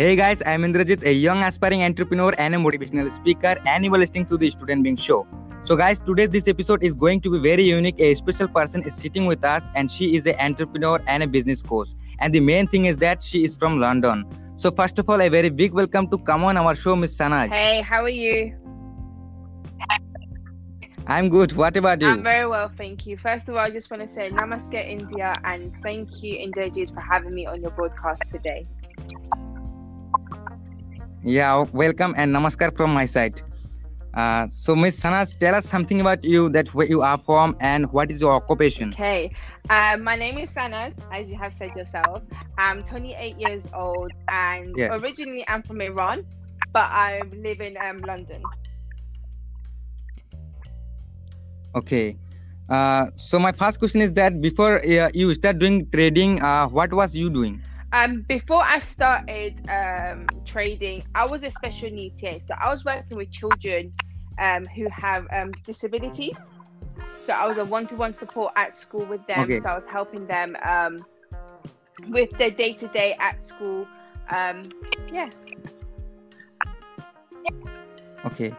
Hey guys, I'm Indrajit, a young aspiring entrepreneur and a motivational speaker, and you are listening to the Student Being Show. So, guys, today this episode is going to be very unique. A special person is sitting with us, and she is an entrepreneur and a business coach. And the main thing is that she is from London. So, first of all, a very big welcome to come on our show, Miss Sanaj. Hey, how are you? I'm good. What about you? I'm very well, thank you. First of all, I just want to say Namaste, India, and thank you, Indrajit, for having me on your broadcast today. Yeah, welcome and namaskar from my side. Uh, so, Miss Sanaj, tell us something about you, that where you are from, and what is your occupation. Okay, um, my name is Sanaz, as you have said yourself. I'm 28 years old, and Yeah. originally I'm from Iran, but I live in um, London. Okay. Uh, so my first question is that before uh, you start doing trading, uh, what was you doing? Um, before I started um, trading, I was a special needs TA. So I was working with children um, who have um, disabilities. So I was a one-to-one support at school with them. Okay. So I was helping them um, with their day-to-day at school. Um, yeah. Okay.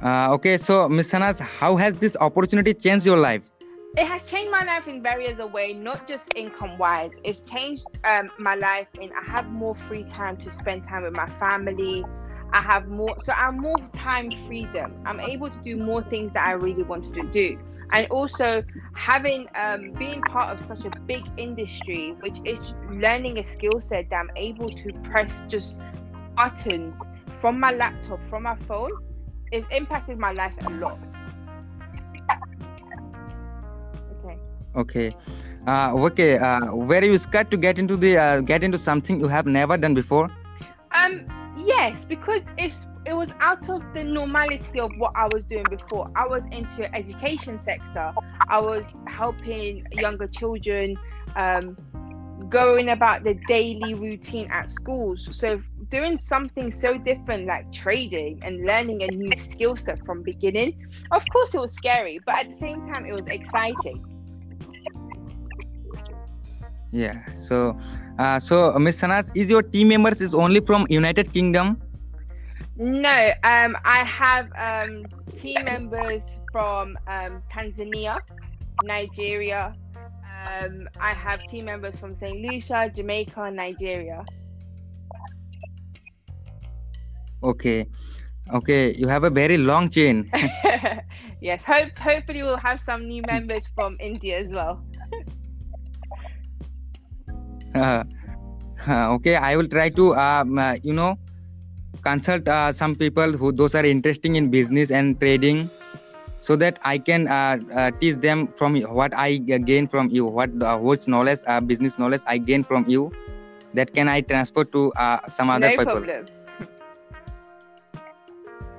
Uh, okay. So Miss Sanaz, how has this opportunity changed your life? It has changed my life in various a way, not just income-wise. It's changed um, my life in I have more free time to spend time with my family. I have more, so I'm more time freedom. I'm able to do more things that I really wanted to do. And also having um, being part of such a big industry, which is learning a skill set that I'm able to press just buttons from my laptop, from my phone, it's impacted my life a lot. Okay. Uh, okay. Uh, were you scared to get into the uh, get into something you have never done before? Um, yes, because it's it was out of the normality of what I was doing before. I was into education sector. I was helping younger children, um, going about the daily routine at schools. So doing something so different like trading and learning a new skill set from beginning, of course it was scary, but at the same time it was exciting. Yeah. So, uh, so Miss Sanaz, is your team members is only from United Kingdom? No, um, I have um, team members from um, Tanzania, Nigeria. Um, I have team members from St. Lucia, Jamaica, Nigeria. Okay. Okay. You have a very long chain. yes, hope hopefully we'll have some new members from India as well. Uh, okay, I will try to, um, uh, you know, consult uh, some people who those are interesting in business and trading, so that I can uh, uh, teach them from what I gain from you, what uh, which knowledge, uh, business knowledge I gain from you, that can I transfer to uh, some other no people. problem.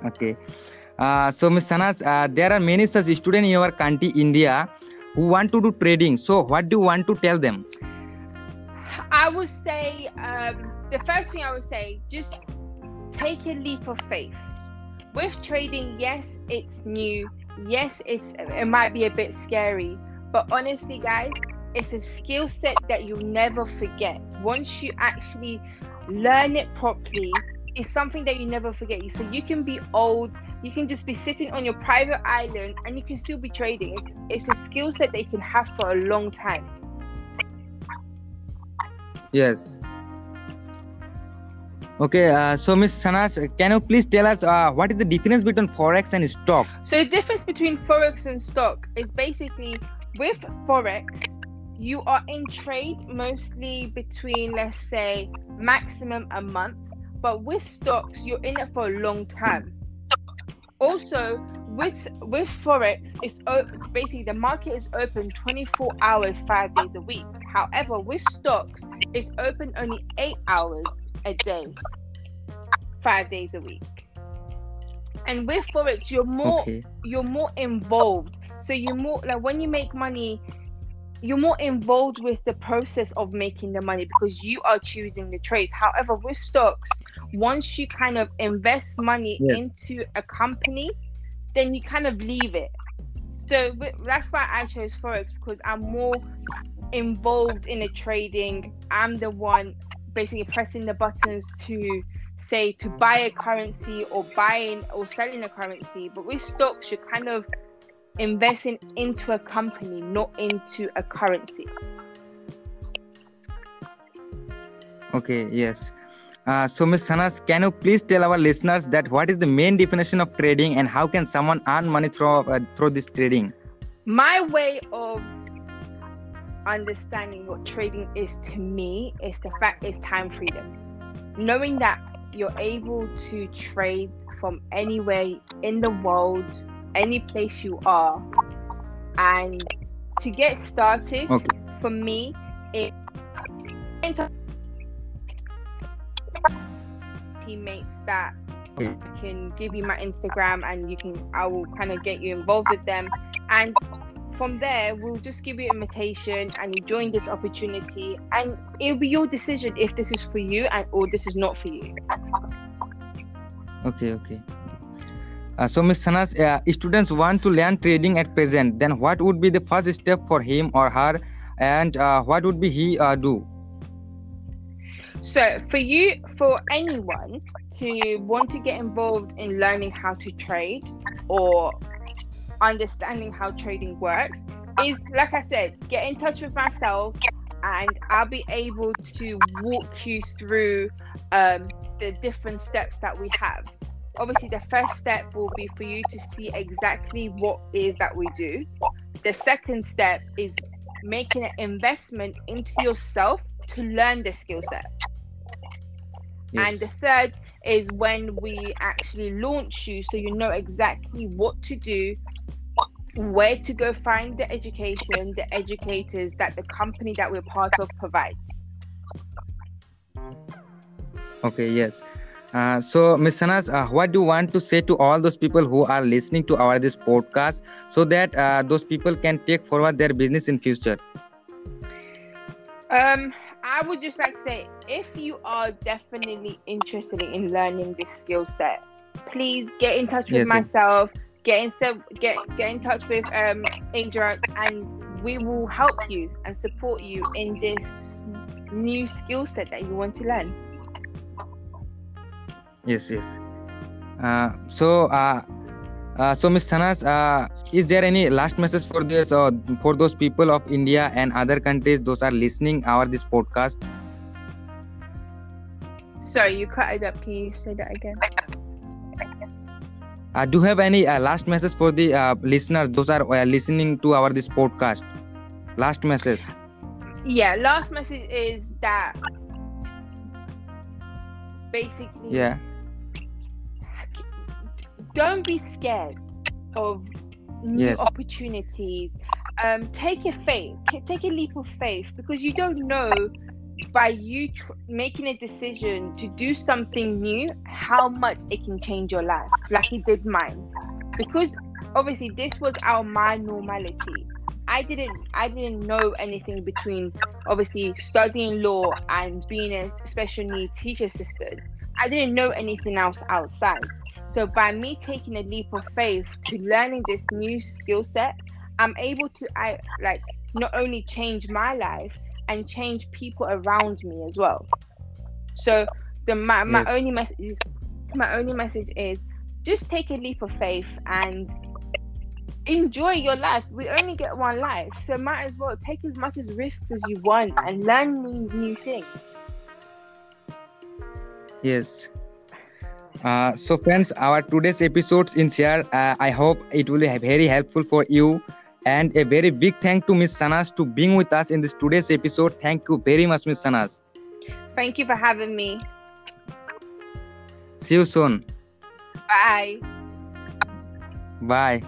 Okay. Uh, so, Ms. Sanaz, uh, there are many such students in your country, India, who want to do trading. So, what do you want to tell them? I would say um, the first thing I would say just take a leap of faith. With trading, yes, it's new. Yes, it's it might be a bit scary, but honestly, guys, it's a skill set that you'll never forget. Once you actually learn it properly, it's something that you never forget. So you can be old, you can just be sitting on your private island, and you can still be trading. It's, it's a skill set that you can have for a long time. Yes. Okay, uh, so Ms. Sanaz, can you please tell us uh, what is the difference between forex and stock? So the difference between forex and stock is basically with forex, you are in trade mostly between let's say maximum a month, but with stocks you're in it for a long time. Also, with with forex, it's o- basically the market is open 24 hours, five days a week. However, with stocks, it's open only eight hours a day, five days a week. And with forex, you're more Okay. you're more involved. So you're more like when you make money, you're more involved with the process of making the money because you are choosing the trades. However, with stocks, once you kind of invest money Yes. into a company, then you kind of leave it. So that's why I chose forex because I'm more involved in the trading. I'm the one basically pressing the buttons to say to buy a currency or buying or selling a currency. But with stocks, you're kind of investing into a company, not into a currency. Okay, yes. Uh, so, Ms. Sanaz, can you please tell our listeners that what is the main definition of trading and how can someone earn money through uh, through this trading? My way of understanding what trading is to me is the fact is time freedom. Knowing that you're able to trade from anywhere in the world, any place you are, and to get started Okay. for me, it teammates that Okay. can give you my Instagram and you can I will kind of get you involved with them and from there we'll just give you invitation and you join this opportunity and it'll be your decision if this is for you and or this is not for you. Okay, okay. Uh, so, Ms. Sanaz, uh, students want to learn trading at present. Then, what would be the first step for him or her, and uh, what would be he uh, do? So for you, for anyone to want to get involved in learning how to trade or understanding how trading works, is like I said, get in touch with myself and I'll be able to walk you through um, the different steps that we have. Obviously, the first step will be for you to see exactly what is that we do. The second step is making an investment into yourself to learn the skill set. And the third is when we actually launch you so you know exactly what to do, where to go find the education, the educators that the company that we're part of provides. Okay, yes. Uh, so, Ms. Sanaz, uh, what do you want to say to all those people who are listening to our this podcast, so that uh, those people can take forward their business in future? Um, I would just like to say if you are definitely interested in learning this skill set, please get in touch with Yes, yes. myself, get in get get in touch with um Angel and we will help you and support you in this new skill set that you want to learn. Yes, yes. Uh, so, uh, uh, so Ms. Sanaz, uh, is there any last message for this or for those people of India and other countries those are listening our this podcast? Sorry, you cut it up. Can you say that again? Uh, do you have any uh, last message for the uh, listeners those are uh, listening to our this podcast? Last message. Yeah, last message is that basically Yeah. Don't be scared of new Yes. opportunities. Um, take a faith, take a leap of faith because you don't know by you tr- making a decision to do something new how much it can change your life, like it did mine. Because obviously this was our my normality. I didn't I didn't know anything between obviously studying law and being a special needs teacher assistant. I didn't know anything else outside. So by me taking a leap of faith to learning this new skill set, I'm able to I like not only change my life and change people around me as well. So the my, my Yes. only message is my only message is just take a leap of faith and enjoy your life. We only get one life, so might as well take as much as risks as you want and learn new, new things. Yes. Uh, so friends, our today's episodes in here, uh, I hope it will be very helpful for you. And a very big thank to Miss Sanaz to being with us in this today's episode. Thank you very much, Miss Sanaz. Thank you for having me. See you soon. Bye. Bye.